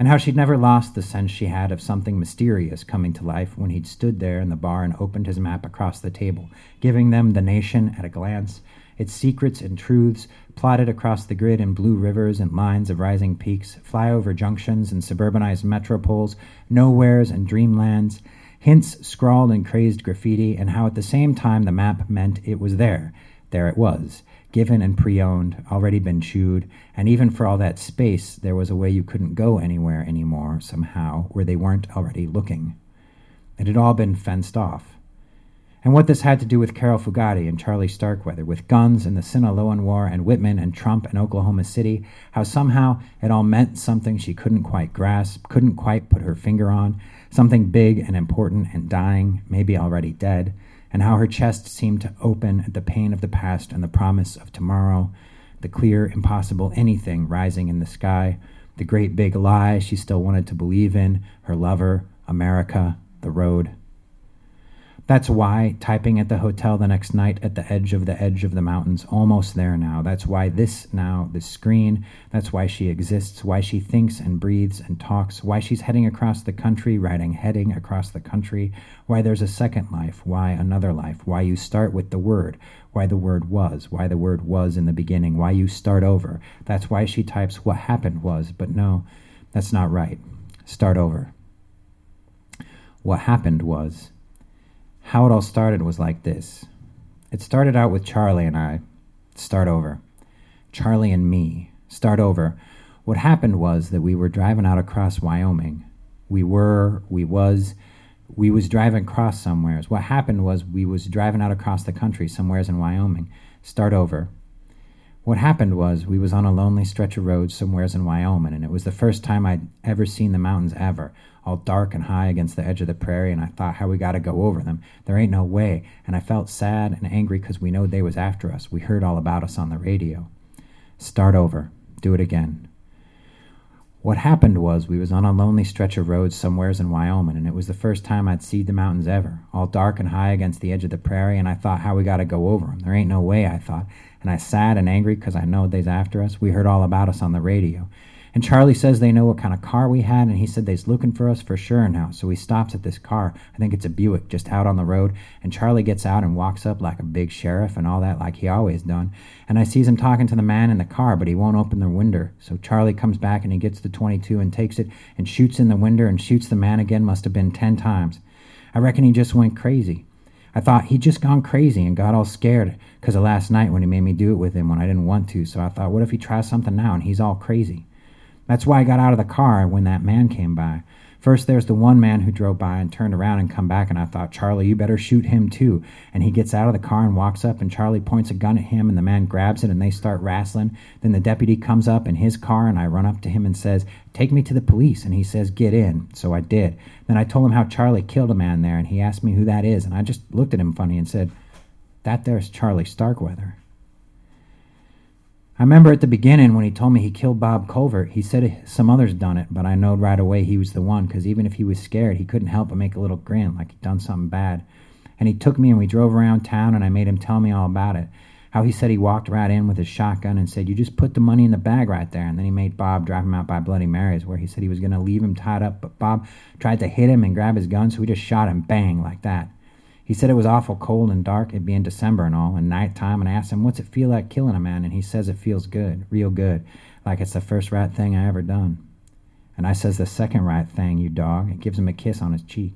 and how she'd never lost the sense she had of something mysterious coming to life when he'd stood there in the bar and opened his map across the table, giving them the nation at a glance, its secrets and truths plotted across the grid in blue rivers and lines of rising peaks, flyover junctions and suburbanized metropoles, nowheres and dreamlands, hints scrawled in crazed graffiti, and how at the same time the map meant it was there. There it was, given and pre owned, already been chewed, and even for all that space, there was a way you couldn't go anywhere anymore, somehow, where they weren't already looking. It had all been fenced off. And what this had to do with Caril Fugate and Charlie Starkweather, with guns and the Sinaloan War and Whitman and Trump and Oklahoma City, how somehow it all meant something she couldn't quite grasp, couldn't quite put her finger on, something big and important and dying, maybe already dead, and how her chest seemed to open at the pain of the past and the promise of tomorrow, the clear, impossible anything rising in the sky, the great big lie she still wanted to believe in, her lover, America, the road. That's why typing at the hotel the next night at the edge of the edge of the mountains, almost there now. That's why this now, this screen, that's why she exists, why she thinks and breathes and talks, why she's heading across the country, writing heading across the country, why there's a second life, why another life, why you start with the word, why the word was, why the word was in the beginning, why you start over. That's why she types what happened was, but no, that's not right. Start over. What happened was how it all started was like this. It started out with Charlie and I. Start over. Charlie and me. Start over. What happened was that we were driving out across Wyoming. We were, we was, we was driving across somewheres. What happened was we was driving out across the country somewheres in Wyoming. Start over. What happened was we was on a lonely stretch of road somewheres in Wyoming, and it was the first time I'd ever seen the mountains ever, all dark and high against the edge of the prairie, and I thought how we gotta go over them. There ain't no way, and I felt sad and angry 'cause we knowed they was after us. We heard all about us on the radio. Start over. Do it again. What happened was we was on a lonely stretch of road somewheres in Wyoming, and it was the first time I'd seed the mountains ever, all dark and high against the edge of the prairie, and I thought how we gotta go over 'em. There ain't no way, I thought, and I sad and angry 'cause I knowed they's after us. We heard all about us on the radio. And Charlie says they know what kind of car we had, and he said they's looking for us for sure now. So he stops at this car. I think it's a Buick just out on the road. And Charlie gets out and walks up like a big sheriff and all that, like he always done. And I sees him talking to the man in the car, but he won't open the window. So Charlie comes back and he gets the 22 and takes it and shoots in the window and shoots the man again. Must have been 10 times. I reckon he just went crazy. I thought he'd just gone crazy and got all scared because of last night when he made me do it with him when I didn't want to. So I thought, what if he tries something now and he's all crazy? That's why I got out of the car when that man came by. First, there's the one man who drove by and turned around and come back, and I thought, Charlie, you better shoot him too. And he gets out of the car and walks up, and Charlie points a gun at him, and the man grabs it, and they start wrestling. Then the deputy comes up in his car, and I run up to him and says, Take me to the police. And he says, Get in. So I did. Then I told him how Charlie killed a man there, and he asked me who that is, and I just looked at him funny and said, That there's Charlie Starkweather. I remember at the beginning when he told me he killed Bob Colvert, he said some others done it, but I knowed right away he was the one because even if he was scared, he couldn't help but make a little grin like he'd done something bad. And he took me and we drove around town and I made him tell me all about it. How he said he walked right in with his shotgun and said, You just put the money in the bag right there. And then he made Bob drive him out by Bloody Mary's where he said he was going to leave him tied up, but Bob tried to hit him and grab his gun, so we just shot him bang like that. He said it was awful cold and dark, it being December and all, and night time, and I asked him, What's it feel like killing a man? And he says it feels good, real good, like it's the first right thing I ever done. And I says, The second right thing, you dog. It gives him a kiss on his cheek.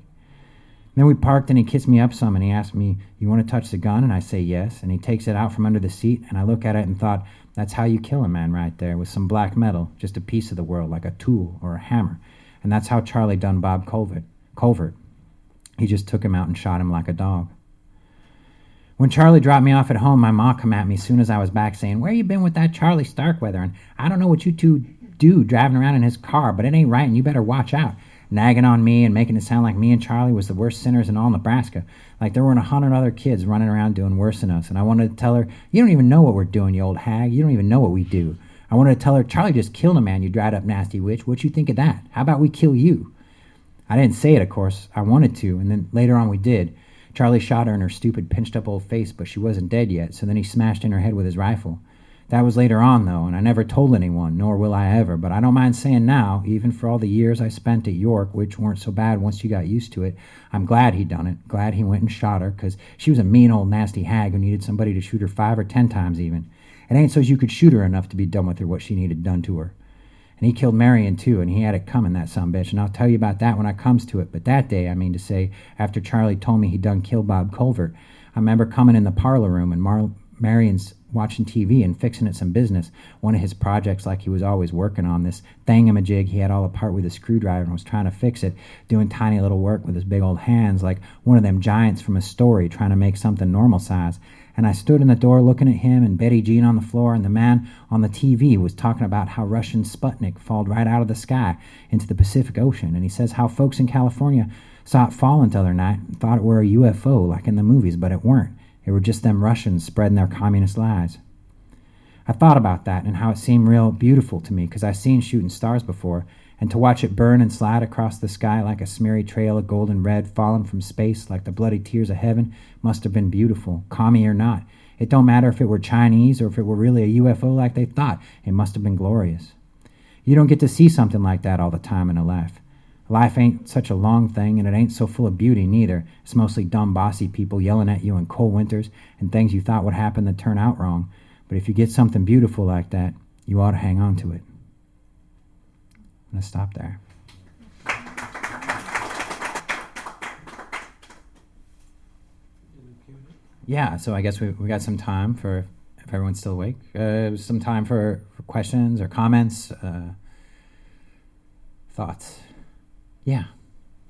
Then we parked and he kissed me up some and he asked me, You want to touch the gun? And I say yes. And he takes it out from under the seat and I look at it and thought, That's how you kill a man right there, with some black metal, just a piece of the world, like a tool or a hammer. And that's how Charlie done Bob Colvert. Colvert. He just took him out and shot him like a dog. When Charlie dropped me off at home, my ma come at me as soon as I was back saying, Where you been with that Charlie Starkweather? And I don't know what you two do driving around in his car, but it ain't right and you better watch out. Nagging on me and making it sound like me and Charlie was the worst sinners in all Nebraska. Like there weren't a hundred other kids running around doing worse than us. And I wanted to tell her, You don't even know what we're doing, you old hag. You don't even know what we do. I wanted to tell her, Charlie just killed a man, you dried up nasty witch. What you think of that? How about we kill you? I didn't say it, of course. I wanted to, and then later on we did. Charlie shot her in her stupid, pinched up old face, but she wasn't dead yet, so then he smashed in her head with his rifle. That was later on, though, and I never told anyone, nor will I ever, but I don't mind saying now, even for all the years I spent at York, which weren't so bad once you got used to it, I'm glad he done it, glad he went and shot her, 'cause she was a mean old nasty hag who needed somebody to shoot her five or ten times even. It ain't so's you could shoot her enough to be done with her what she needed done to her. And he killed Marion too, and he had it coming, that some bitch. And I'll tell you about that when I comes to it. But that day, I mean to say, after Charlie told me he done killed Bob Colvert, I remember coming in the parlor room and Mar- Marion's watching TV and fixing it some business. One of his projects, like he was always working on this thingamajig, he had all apart with a screwdriver and was trying to fix it, doing tiny little work with his big old hands, like one of them giants from a story trying to make something normal size and I stood in the door looking at him and Betty Jean on the floor, and the man on the TV was talking about how Russian Sputnik falled right out of the sky into the Pacific Ocean, and he says how folks in California saw it falling the other night and thought it were a UFO like in the movies, but it weren't. It were just them Russians spreading their communist lies. I thought about that and how it seemed real beautiful to me because I seen shooting stars before, and to watch it burn and slide across the sky like a smeary trail of golden red fallen from space like the bloody tears of heaven must have been beautiful, commie or not. It don't matter if it were Chinese or if it were really a UFO like they thought. It must have been glorious. You don't get to see something like that all the time in a life. Life ain't such a long thing, and it ain't so full of beauty neither. It's mostly dumb, bossy people yelling at you in cold winters and things you thought would happen that turn out wrong. But if you get something beautiful like that, you ought to hang on to it. I'm going to stop there. Yeah, so I guess we, we got some time for, if everyone's still awake, uh, some time for, for questions or comments, uh, thoughts. Yeah.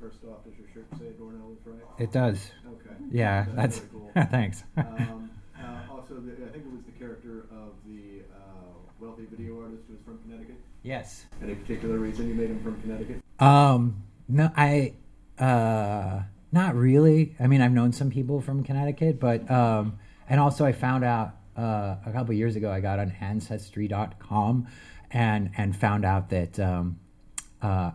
First off, does your shirt say Dornell is right? It does. Okay. Yeah, that's, very cool. thanks. um, uh, also, the, I think it was the character of the uh, wealthy video artist who was from Connecticut. Yes. Any particular reason you made him from Connecticut? Um, no, I, uh, not really. I mean, I've known some people from Connecticut, but, um, and also I found out, uh, a couple years ago, I got on ancestry.com and, and found out that, um, uh,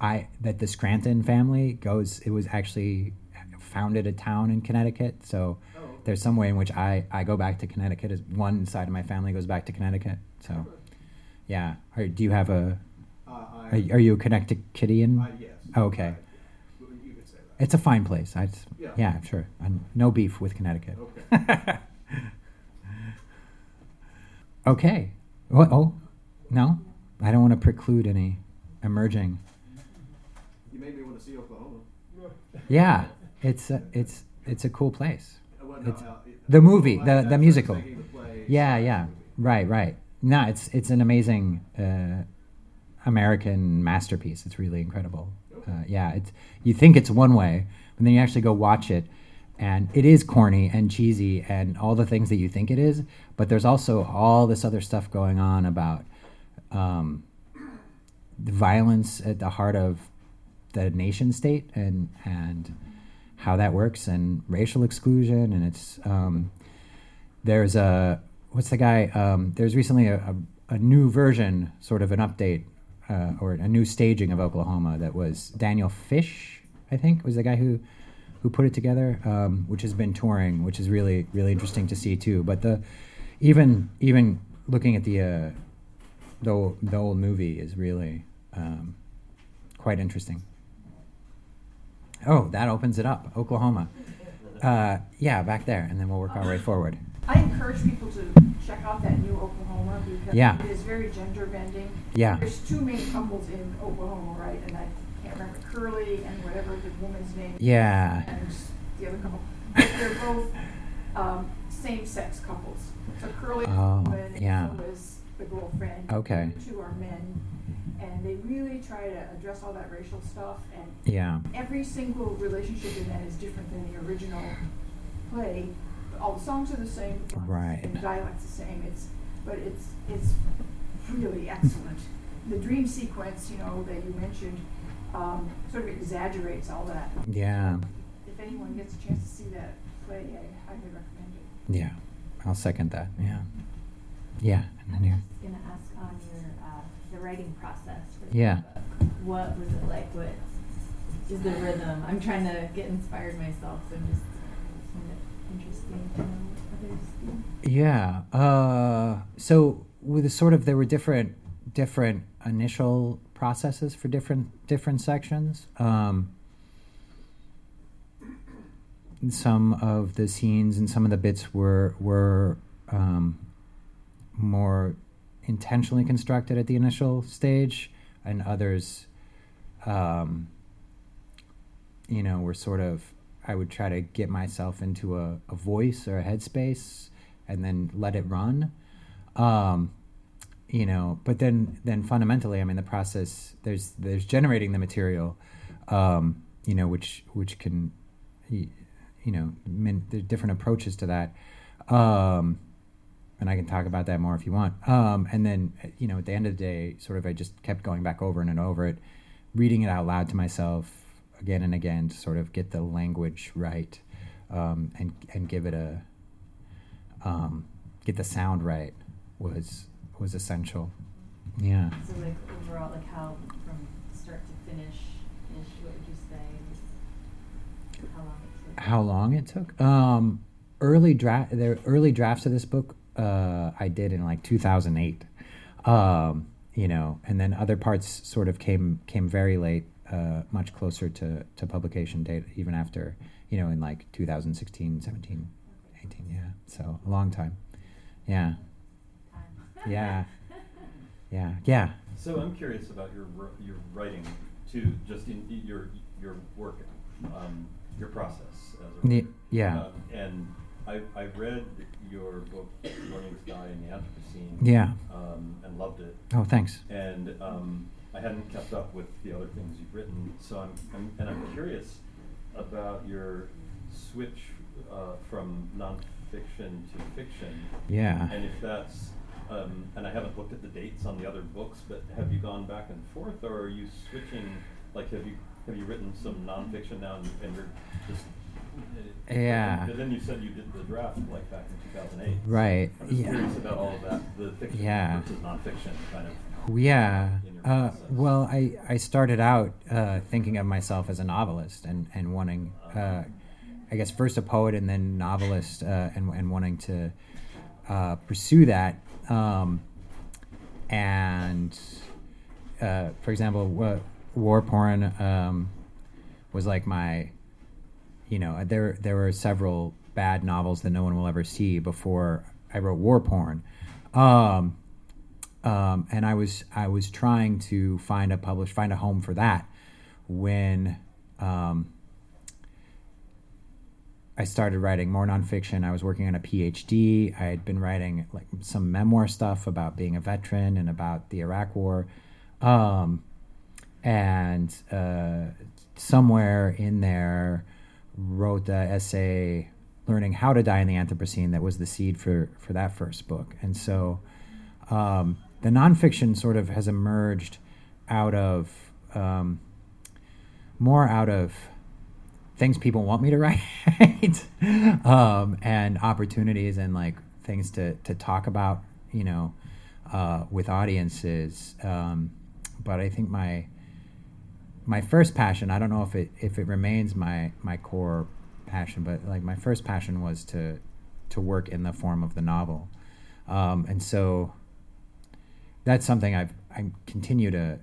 I, that the Scranton family goes, it was actually founded a town in Connecticut. So Oh, there's some way in which I, I go back to Connecticut as one side of my family goes back to Connecticut. So yeah. Are, do you have a, Uh, are, are you a Connecticutian? uh, yes. Okay. You could say that. It's a fine place. I, Yeah. yeah, sure. And no beef with Connecticut. Okay. okay. What? Oh, no. I don't want to preclude any emerging. You made me want to see Oklahoma. Yeah, it's a, it's it's a cool place. Well, no, It's- uh, it- the movie, the- the what I was musical. the Yeah, yeah. Right, right. No, it's it's an amazing uh, American masterpiece. It's really incredible. Uh, yeah, it's you think it's one way, but then you actually go watch it, and it is corny and cheesy and all the things that you think it is. But there's also all this other stuff going on about um, the violence at the heart of the nation state and and how that works and racial exclusion and it's um, there's a what's the guy um, there's recently a, a, a new version sort of an update uh, or a new staging of oklahoma that was daniel fish i think was the guy who who put it together um, which has been touring which is really really interesting to see too. But the even even looking at the uh, the, the old movie is really um, quite interesting. Oh that opens it up oklahoma. Uh, yeah, back there, and then we'll work our way forward. I encourage people to check out that new Oklahoma because Yeah. it is very gender bending. Yeah. There's two main couples in Oklahoma, right? And I can't remember Curly and whatever the woman's name. Yeah. And the other couple. But they're both um, same-sex couples. So Curly Oh, woman, yeah. and so the girlfriend. Okay. The two are men, and they really try to address all that racial stuff. And Yeah. every single relationship in that is different than the original play. All the songs are the same, the lines are the Right. And the dialect's the same. It's but it's it's really excellent. The dream sequence, you know, that you mentioned, um, sort of exaggerates all that. Yeah. If anyone gets a chance to see that play, I highly recommend it. Yeah. I'll second that. Yeah. Yeah. And then I you. was just gonna ask on your uh, the writing process. For the Yeah. book. What was it like? What is the rhythm? I'm trying to get inspired myself, so I'm just it's kind of interesting to know what others do. Yeah. Uh, so with the sort of there were different different initial processes for different different sections. Um, some of the scenes and some of the bits were were um, more intentionally constructed at the initial stage, and others, um, you know, were sort of. I would try to get myself into a, a voice or a headspace, and then let it run. Um, you know, but then then fundamentally, I mean, the process there's there's generating the material, um, you know, which which can, you know, there's different approaches to that. Um, and I can talk about that more if you want. Um, and then, you know, at the end of the day, sort of, I just kept going back over and, and over it, reading it out loud to myself again and again to sort of get the language right, um, and and give it a, um, get the sound right was was essential. Yeah. So like overall, like how from start to finish, ish, what would you say? How long it took? How long it took? Um, early draft, the early drafts of this book, uh, I did in like 2008. Um, you know, and then other parts sort of came came very late, uh, much closer to to publication date, even after you know in like 2016, 17, 18. Yeah, so a long time. Yeah, yeah, yeah, yeah. So I'm curious about your your writing too, just in in your your work, um, your process as a writer. yeah. Um, and I I read your book Learning to Die in the Anthropocene. Yeah. Um, and loved it. Oh, thanks. And um, I hadn't kept up with the other things you've written, so I'm, I'm and I'm curious about your switch uh, from nonfiction to fiction. Yeah. And if that's, um, and I haven't looked at the dates on the other books, but have you gone back and forth, or are you switching? Like, have you have you written some nonfiction now, and, and you're just uh, Yeah. And then you said you did the draft like back in 2008. Right. I'm just Yeah. curious about all of that, the fiction Yeah. versus nonfiction kind of. Yeah. in your Uh, well, I, I started out uh, thinking of myself as a novelist and, and wanting, uh, I guess, first a poet and then novelist uh, and, and wanting to uh, pursue that. Um, and, uh, for example, wa- war porn um, was like my, you know, there there were several bad novels that no one will ever see before I wrote war porn. Um, um, and I was I was trying to find a publish find a home for that when um, I started writing more nonfiction. I was working on a PhD. I had been writing like some memoir stuff about being a veteran and about the Iraq War, um, and uh, somewhere in there wrote the essay learning how to die in the Anthropocene that was the seed for for that first book. And so um, the nonfiction sort of has emerged out of um, more out of things people want me to write um, and opportunities and like things to, to talk about you know uh, with audiences. Um, but I think my my first passion I don't know if it if it remains my my core passion but like my first passion was to to work in the form of the novel. Um, and so that's something I've I continue to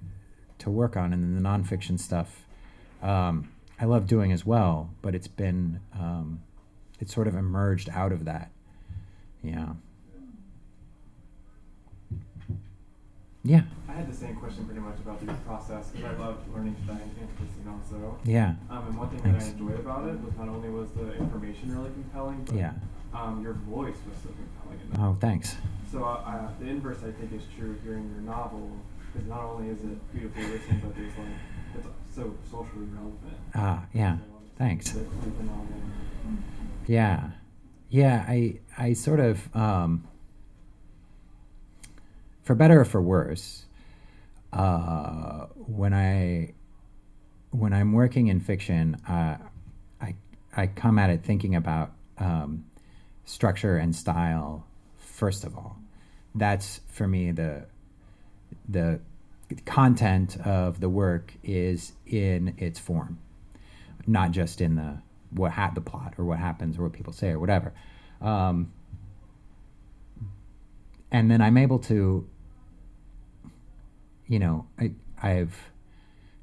to work on, and then the nonfiction stuff um, I love doing as well. But it's been um, it sort of emerged out of that. Yeah. Yeah. I had the same question pretty much about the process because I loved learning in Anthropocene also. Yeah. Um, and one thing Thanks. that I enjoyed about it was not only was the information really compelling, but Yeah. um, your voice was so compelling. In that. Oh, thanks. So uh, uh, the inverse, I think, is true here in your novel, because not only is it beautifully written, but there's like it's so socially relevant. Ah, yeah. So, Thanks. The, the novel. Yeah, yeah. I I sort of, um, for better or for worse, uh, when I when I'm working in fiction, uh, I I come at it thinking about um, structure and style first of all. That's for me the the content of the work is in its form not just in the what ha- the plot or what happens or what people say or whatever. Um, and then I'm able to, you know, I, I've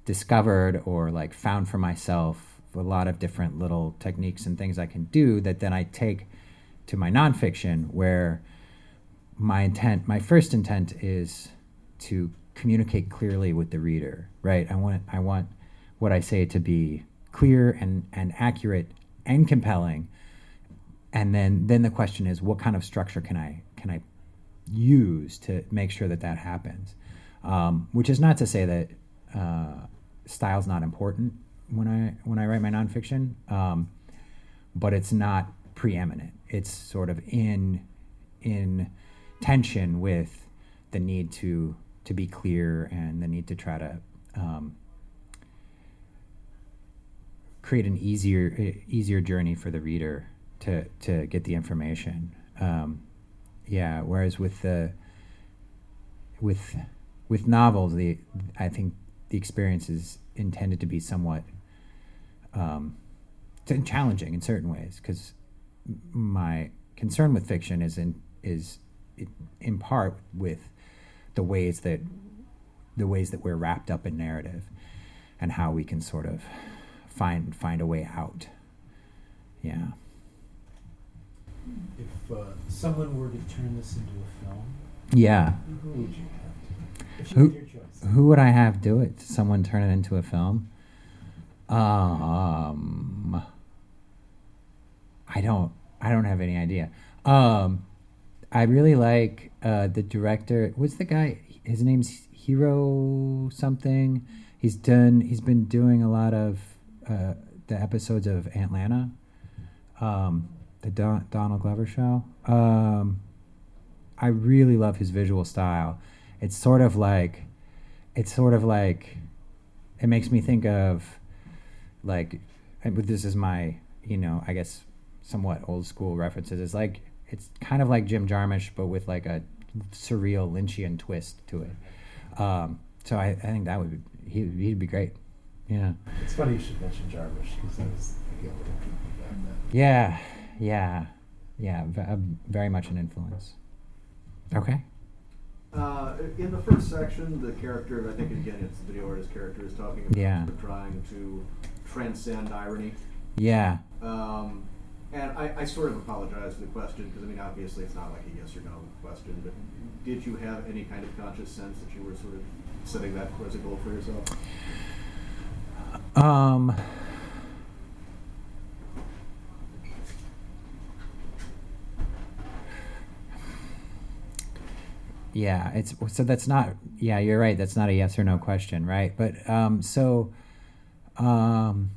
discovered or like found for myself a lot of different little techniques and things I can do that then I take to my nonfiction where my intent, my first intent is to communicate clearly with the reader, right? I want, I want what I say to be clear and, and accurate and compelling. And then, then the question is, what kind of structure can I can I use to make sure that that happens? Um, which is not to say that uh, style's not important when I when I write my nonfiction, um, but it's not preeminent. It's sort of in in tension with the need to to be clear and the need to try to um, create an easier easier journey for the reader to to get the information. Um, yeah. Whereas with the with with novels, the I think the experience is intended to be somewhat um, challenging in certain ways because my concern with fiction is in is in, part with the ways that the ways that we're wrapped up in narrative and how we can sort of find find a way out. Yeah. If uh, someone were to turn this into a film, Yeah. who would you have? Who- had your choice. Who would I have do it? Someone turn it into a film? Um, I don't. I don't have any idea. Um, I really like uh, the director. What's the guy? His name's Hiro something. He's done. He's been doing a lot of uh, the episodes of Atlanta, um, the Don, Donald Glover show. Um, I really love his visual style. It's sort of like, it's sort of like, it makes me think of, like, this is my, you know, I guess somewhat old school references. It's like it's kind of like Jim Jarmusch, but with like a surreal Lynchian twist to it. Um, so I, I think that would be, he, he'd be great. Yeah. It's funny you should mention Jarmusch because I was thinking of looking back then. Yeah. Yeah. Yeah. V- uh, very much an influence. Okay. Uh, in the first section, the character, I think again it's the video artist character, is talking about Yeah. trying to transcend irony. Yeah. Um, and I, I sort of apologize for the question because I mean obviously it's not like a yes or no question, but did you have any kind of conscious sense that you were sort of setting that as a goal for yourself? Um, yeah, it's so that's not. Yeah, you're right. That's not a yes or no question, right? But um, so, um,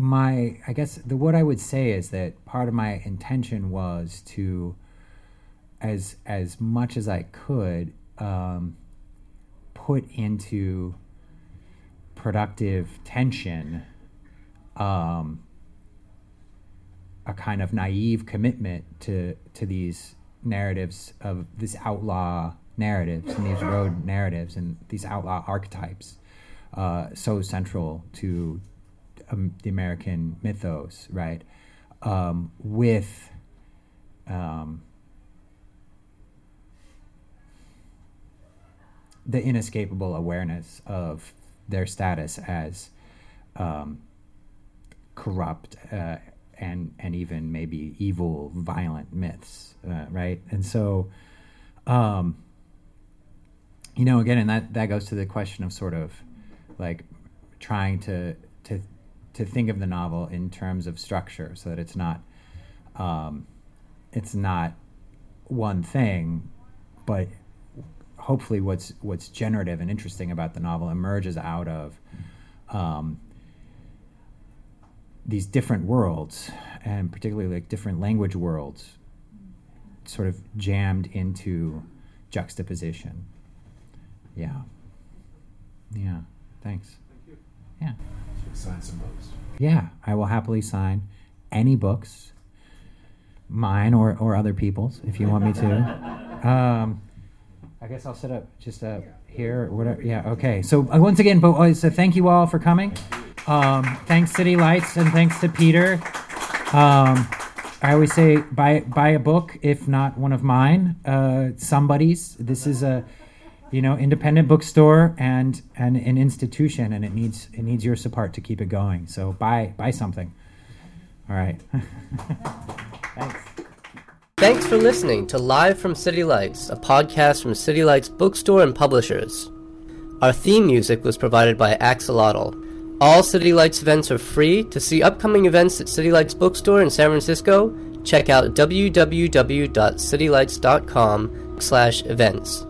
my I guess the what I would say is that part of my intention was to, as as much as I could, um, put into productive tension um, a kind of naive commitment to to these narratives of this outlaw narratives and these road narratives and these outlaw archetypes uh, so central to um, the American mythos, right? Um, with um, the inescapable awareness of their status as um, corrupt uh, and and even maybe evil, violent myths, uh, right? And so, um, you know, again, and that that goes to the question of sort of like trying to to to think of the novel in terms of structure, so that it's not um, it's not one thing, but hopefully what's what's generative and interesting about the novel emerges out of um, these different worlds and particularly like different language worlds sort of jammed into juxtaposition. Yeah. Yeah. Thanks. Thank you. yeah Sign some books. yeah i will happily sign any books mine or, or other people's if you want me to. Um, i guess i'll sit up just uh, here or whatever yeah okay. So uh, once again but uh, so thank you all for coming. Um, thanks city lights and thanks to peter. Um, i always say buy, buy a book if not one of mine. Uh, somebody's. This is a you know independent bookstore and, and an institution and it needs it needs your support to keep it going so buy buy something all right thanks Thanks for listening to Live from City Lights, a podcast from City Lights Bookstore and Publishers. Our theme music was provided by Axolotl. All City Lights events are free. To see upcoming events at City Lights Bookstore in San Francisco, check out www.citylights.com slash events.